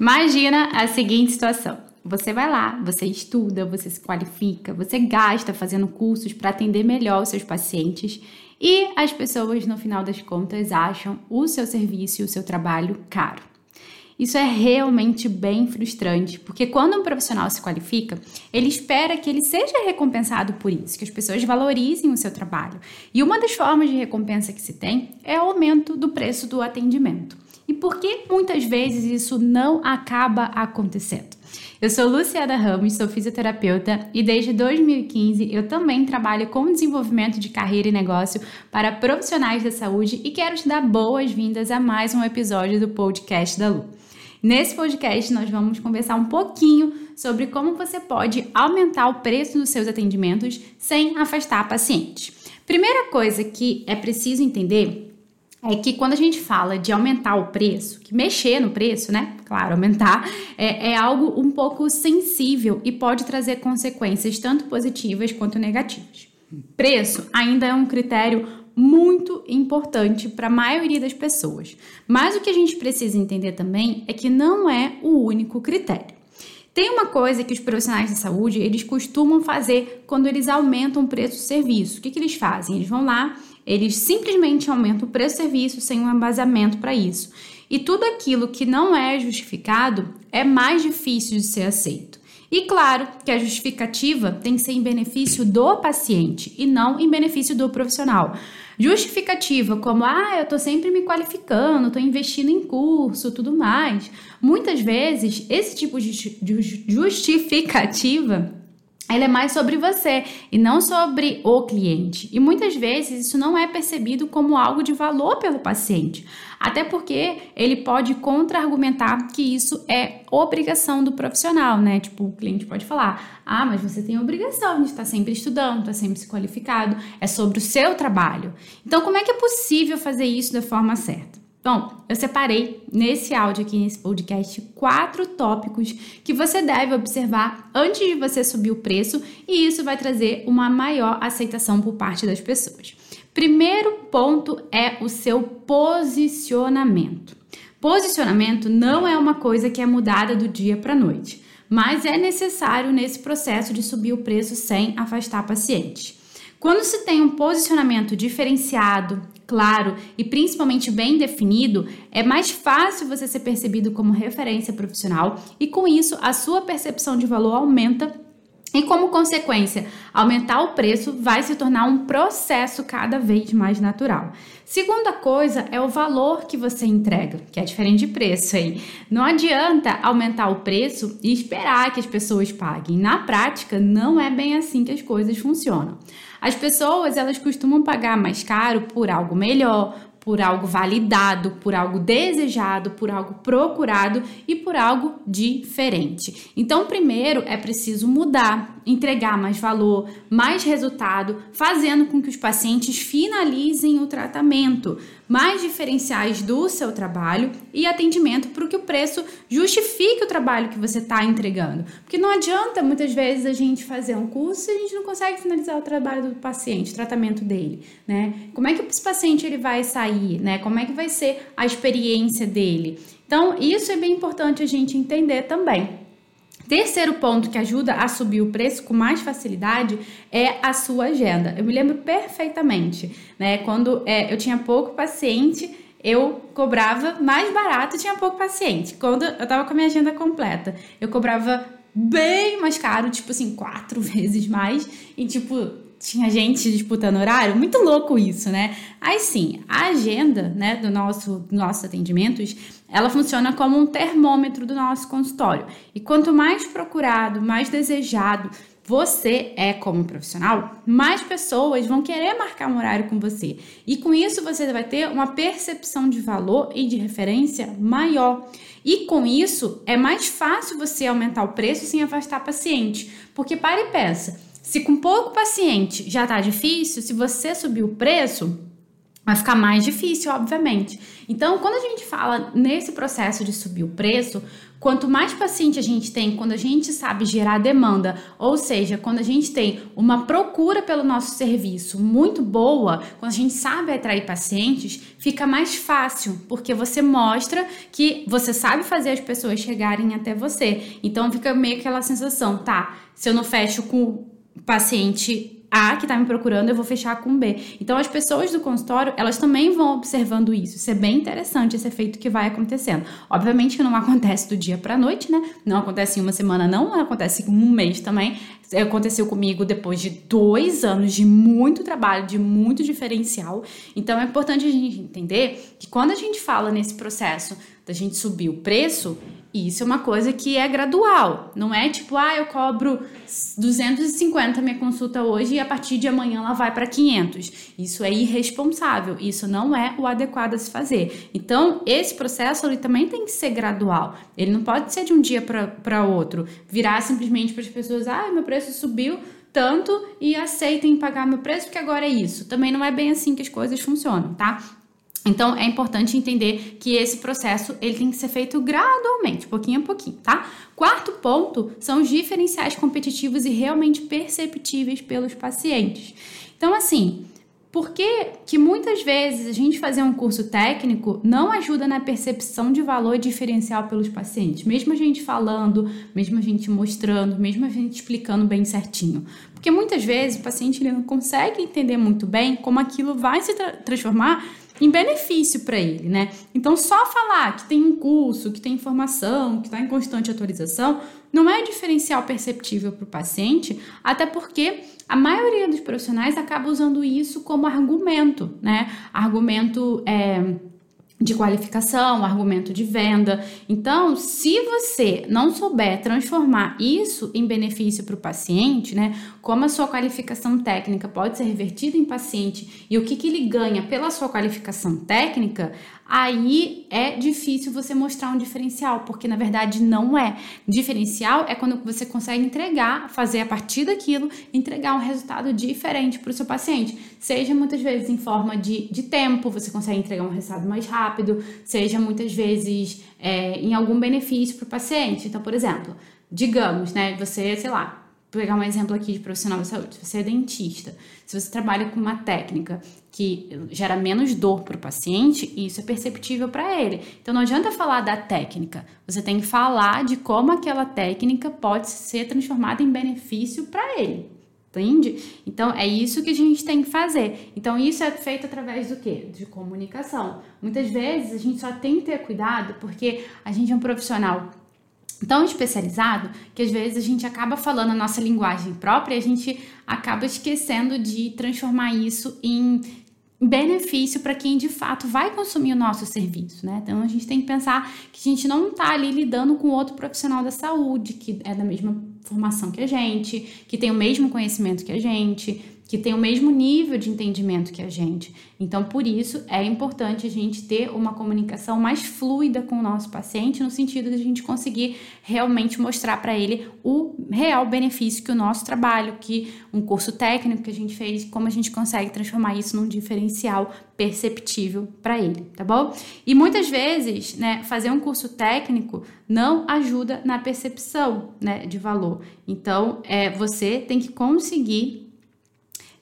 Imagina a seguinte situação. Você vai lá, você estuda, você se qualifica, você gasta fazendo cursos para atender melhor os seus pacientes e as pessoas, no final das contas, acham o seu serviço e o seu trabalho caro. Isso é realmente bem frustrante, porque quando um profissional se qualifica, ele espera que ele seja recompensado por isso, que as pessoas valorizem o seu trabalho. E uma das formas de recompensa que se tem é o aumento do preço do atendimento. E por que muitas vezes isso não acaba acontecendo? Eu sou Luciana Ramos, sou fisioterapeuta e desde 2015 eu também trabalho com desenvolvimento de carreira e negócio para profissionais da saúde e quero te dar boas-vindas a mais um episódio do podcast da Lu. Nesse podcast, nós vamos conversar um pouquinho sobre como você pode aumentar o preço dos seus atendimentos sem afastar pacientes. Primeira coisa que é preciso entender é que quando a gente fala de aumentar o preço, que mexer no preço, né? Claro, aumentar, é, é algo um pouco sensível e pode trazer consequências tanto positivas quanto negativas. Preço ainda é um critério muito importante para a maioria das pessoas. Mas o que a gente precisa entender também é que não é o único critério. Tem uma coisa que os profissionais de saúde eles costumam fazer quando eles aumentam o preço do serviço. O que, que eles fazem? Eles vão lá, eles simplesmente aumentam o preço do serviço sem um embasamento para isso. E tudo aquilo que não é justificado é mais difícil de ser aceito. E claro que a justificativa tem que ser em benefício do paciente e não em benefício do profissional. Justificativa como, ah, eu tô sempre me qualificando, tô investindo em curso, tudo mais. Muitas vezes, esse tipo de justificativa ela é mais sobre você e não sobre o cliente. E muitas vezes isso não é percebido como algo de valor pelo paciente, até porque ele pode contra-argumentar que isso é obrigação do profissional, né? Tipo, o cliente pode falar: ah, mas você tem obrigação de estar sempre estudando, estar sempre se qualificado, é sobre o seu trabalho. Então, como é que é possível fazer isso da forma certa? Bom, eu separei nesse áudio aqui, nesse podcast, quatro tópicos que você deve observar antes de você subir o preço e isso vai trazer uma maior aceitação por parte das pessoas. Primeiro ponto é o seu posicionamento. Posicionamento não é uma coisa que é mudada do dia para a noite, mas é necessário nesse processo de subir o preço sem afastar pacientes. Quando se tem um posicionamento diferenciado, claro e principalmente bem definido, é mais fácil você ser percebido como referência profissional e com isso a sua percepção de valor aumenta e como consequência, aumentar o preço vai se tornar um processo cada vez mais natural. Segunda coisa é o valor que você entrega, que é diferente de preço aí. Não adianta aumentar o preço e esperar que as pessoas paguem. Na prática, não é bem assim que as coisas funcionam. As pessoas, elas costumam pagar mais caro por algo melhor, por algo validado, por algo desejado, por algo procurado e por algo diferente. Então, primeiro é preciso mudar, entregar mais valor, mais resultado, fazendo com que os pacientes finalizem o tratamento, mais diferenciais do seu trabalho e atendimento para que o preço justifique o trabalho que você está entregando. Porque não adianta muitas vezes a gente fazer um curso e a gente não consegue finalizar o trabalho do paciente, o tratamento dele, né? Como é que esse paciente ele vai sair, né? Como é que vai ser a experiência dele? Então, isso é bem importante a gente entender também. Terceiro ponto que ajuda a subir o preço com mais facilidade é a sua agenda. Eu me lembro perfeitamente, né? Quando é, eu tinha pouco paciente, eu cobrava mais barato tinha pouco paciente. Quando eu tava com a minha agenda completa, eu cobrava bem mais caro, tipo assim, quatro vezes mais. E tipo, tinha gente disputando horário, muito louco isso, né? Aí sim, a agenda, né, do nosso dos nossos atendimentos, ela funciona como um termômetro do nosso consultório. E quanto mais procurado, mais desejado você é como profissional, mais pessoas vão querer marcar um horário com você. E com isso você vai ter uma percepção de valor e de referência maior. E com isso é mais fácil você aumentar o preço sem afastar paciente. Porque para e pensa, se com pouco paciente já tá difícil, se você subir o preço, vai ficar mais difícil, obviamente. Então, quando a gente fala nesse processo de subir o preço, quanto mais paciente a gente tem, quando a gente sabe gerar demanda, ou seja, quando a gente tem uma procura pelo nosso serviço muito boa, quando a gente sabe atrair pacientes, fica mais fácil, porque você mostra que você sabe fazer as pessoas chegarem até você. Então fica meio aquela sensação, tá? Se eu não fecho com paciente a que está me procurando, eu vou fechar com B. Então, as pessoas do consultório, elas também vão observando isso. Isso é bem interessante, esse efeito que vai acontecendo. Obviamente que não acontece do dia para noite, né? Não acontece em uma semana, não. Acontece em um mês também. Aconteceu comigo depois de dois anos de muito trabalho, de muito diferencial. Então, é importante a gente entender que quando a gente fala nesse processo da gente subir o preço, isso é uma coisa que é gradual. Não é tipo, ah, eu cobro 250 minha consulta hoje e a partir de amanhã ela vai para 500. Isso é irresponsável. Isso não é o adequado a se fazer. Então, esse processo ele também tem que ser gradual. Ele não pode ser de um dia para outro. Virar simplesmente para as pessoas, ah, meu preço subiu tanto e aceitem pagar meu preço porque agora é isso. Também não é bem assim que as coisas funcionam, tá? Então é importante entender que esse processo ele tem que ser feito gradualmente, pouquinho a pouquinho, tá? Quarto ponto são os diferenciais competitivos e realmente perceptíveis pelos pacientes. Então assim, por que, que muitas vezes a gente fazer um curso técnico não ajuda na percepção de valor diferencial pelos pacientes? Mesmo a gente falando, mesmo a gente mostrando, mesmo a gente explicando bem certinho. Porque muitas vezes o paciente ele não consegue entender muito bem como aquilo vai se tra transformar em benefício para ele, né? Então, só falar que tem um curso, que tem informação, que está em constante atualização, não é diferencial perceptível para o paciente, até porque a maioria dos profissionais acaba usando isso como argumento, né? Argumento. É, de qualificação, argumento de venda. Então, se você não souber transformar isso em benefício para o paciente, né, como a sua qualificação técnica pode ser revertida em paciente e o que, que ele ganha pela sua qualificação técnica, aí é difícil você mostrar um diferencial, porque na verdade não é. Diferencial é quando você consegue entregar, fazer a partir daquilo, entregar um resultado diferente para o seu paciente. Seja muitas vezes em forma de, de tempo, você consegue entregar um resultado mais rápido, seja muitas vezes é, em algum benefício para o paciente. Então, por exemplo, digamos, né, você, sei lá, Vou pegar um exemplo aqui de profissional de saúde. Se você é dentista, se você trabalha com uma técnica que gera menos dor para o paciente, isso é perceptível para ele. Então não adianta falar da técnica, você tem que falar de como aquela técnica pode ser transformada em benefício para ele. Entende? Então é isso que a gente tem que fazer. Então isso é feito através do quê? De comunicação. Muitas vezes a gente só tem que ter cuidado porque a gente é um profissional tão especializado que às vezes a gente acaba falando a nossa linguagem própria e a gente acaba esquecendo de transformar isso em benefício para quem de fato vai consumir o nosso serviço, né? Então a gente tem que pensar que a gente não está ali lidando com outro profissional da saúde que é da mesma formação que a gente, que tem o mesmo conhecimento que a gente, que tem o mesmo nível de entendimento que a gente. Então, por isso, é importante a gente ter uma comunicação mais fluida com o nosso paciente, no sentido de a gente conseguir realmente mostrar para ele o real benefício que o nosso trabalho, que um curso técnico que a gente fez, como a gente consegue transformar isso num diferencial perceptível para ele, tá bom? E muitas vezes, né, fazer um curso técnico não ajuda na percepção, né, de valor. Então, é, você tem que conseguir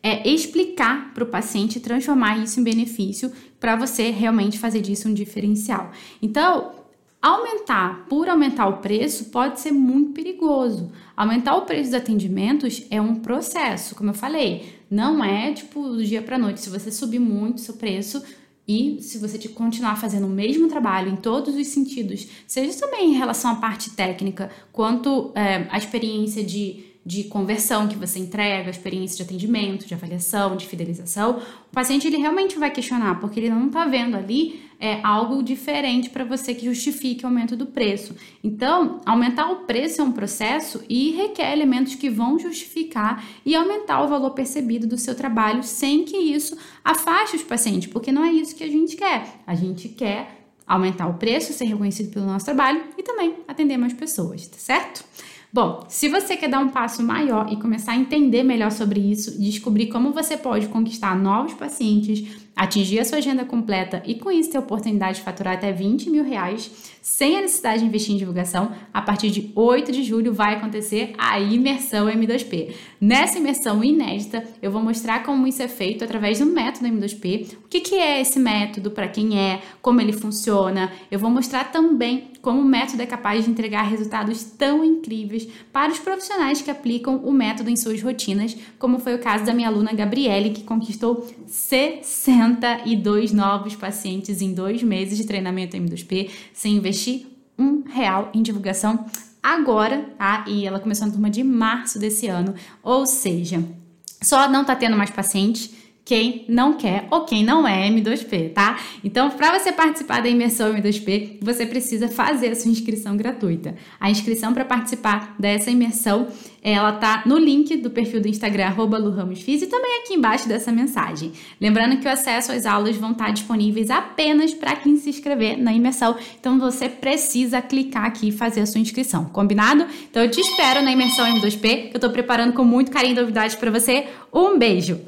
é explicar para o paciente, transformar isso em benefício para você realmente fazer disso um diferencial. Então, aumentar por aumentar o preço pode ser muito perigoso. Aumentar o preço dos atendimentos é um processo, como eu falei, não é tipo do dia para noite. Se você subir muito seu preço, e se você continuar fazendo o mesmo trabalho em todos os sentidos, seja também em relação à parte técnica, quanto é, a experiência de de conversão que você entrega, experiência de atendimento, de avaliação, de fidelização, o paciente ele realmente vai questionar, porque ele não está vendo ali é, algo diferente para você que justifique o aumento do preço. Então, aumentar o preço é um processo e requer elementos que vão justificar e aumentar o valor percebido do seu trabalho sem que isso afaste os pacientes, porque não é isso que a gente quer. A gente quer aumentar o preço, ser reconhecido pelo nosso trabalho e também atender mais pessoas, tá certo? Bom, se você quer dar um passo maior e começar a entender melhor sobre isso, descobrir como você pode conquistar novos pacientes, atingir a sua agenda completa e com isso ter a oportunidade de faturar até 20 mil reais sem a necessidade de investir em divulgação, a partir de 8 de julho vai acontecer a imersão M2P. Nessa imersão inédita, eu vou mostrar como isso é feito através do método M2P, o que, que é esse método, para quem é, como ele funciona. Eu vou mostrar também como o método é capaz de entregar resultados tão incríveis para os profissionais que aplicam o método em suas rotinas, como foi o caso da minha aluna Gabriele, que conquistou 62 novos pacientes em dois meses de treinamento M2P, sem investir um real em divulgação. Agora, tá? E ela começou na turma de março desse ano, ou seja, só não tá tendo mais pacientes quem não quer ou quem não é M2P, tá? Então, para você participar da imersão M2P, você precisa fazer a sua inscrição gratuita. A inscrição para participar dessa imersão, ela tá no link do perfil do Instagram @luramosfiz e também aqui embaixo dessa mensagem. Lembrando que o acesso às aulas vão estar disponíveis apenas para quem se inscrever na imersão. Então, você precisa clicar aqui e fazer a sua inscrição, combinado? Então, eu te espero na imersão M2P, que eu estou preparando com muito carinho e novidades para você. Um beijo.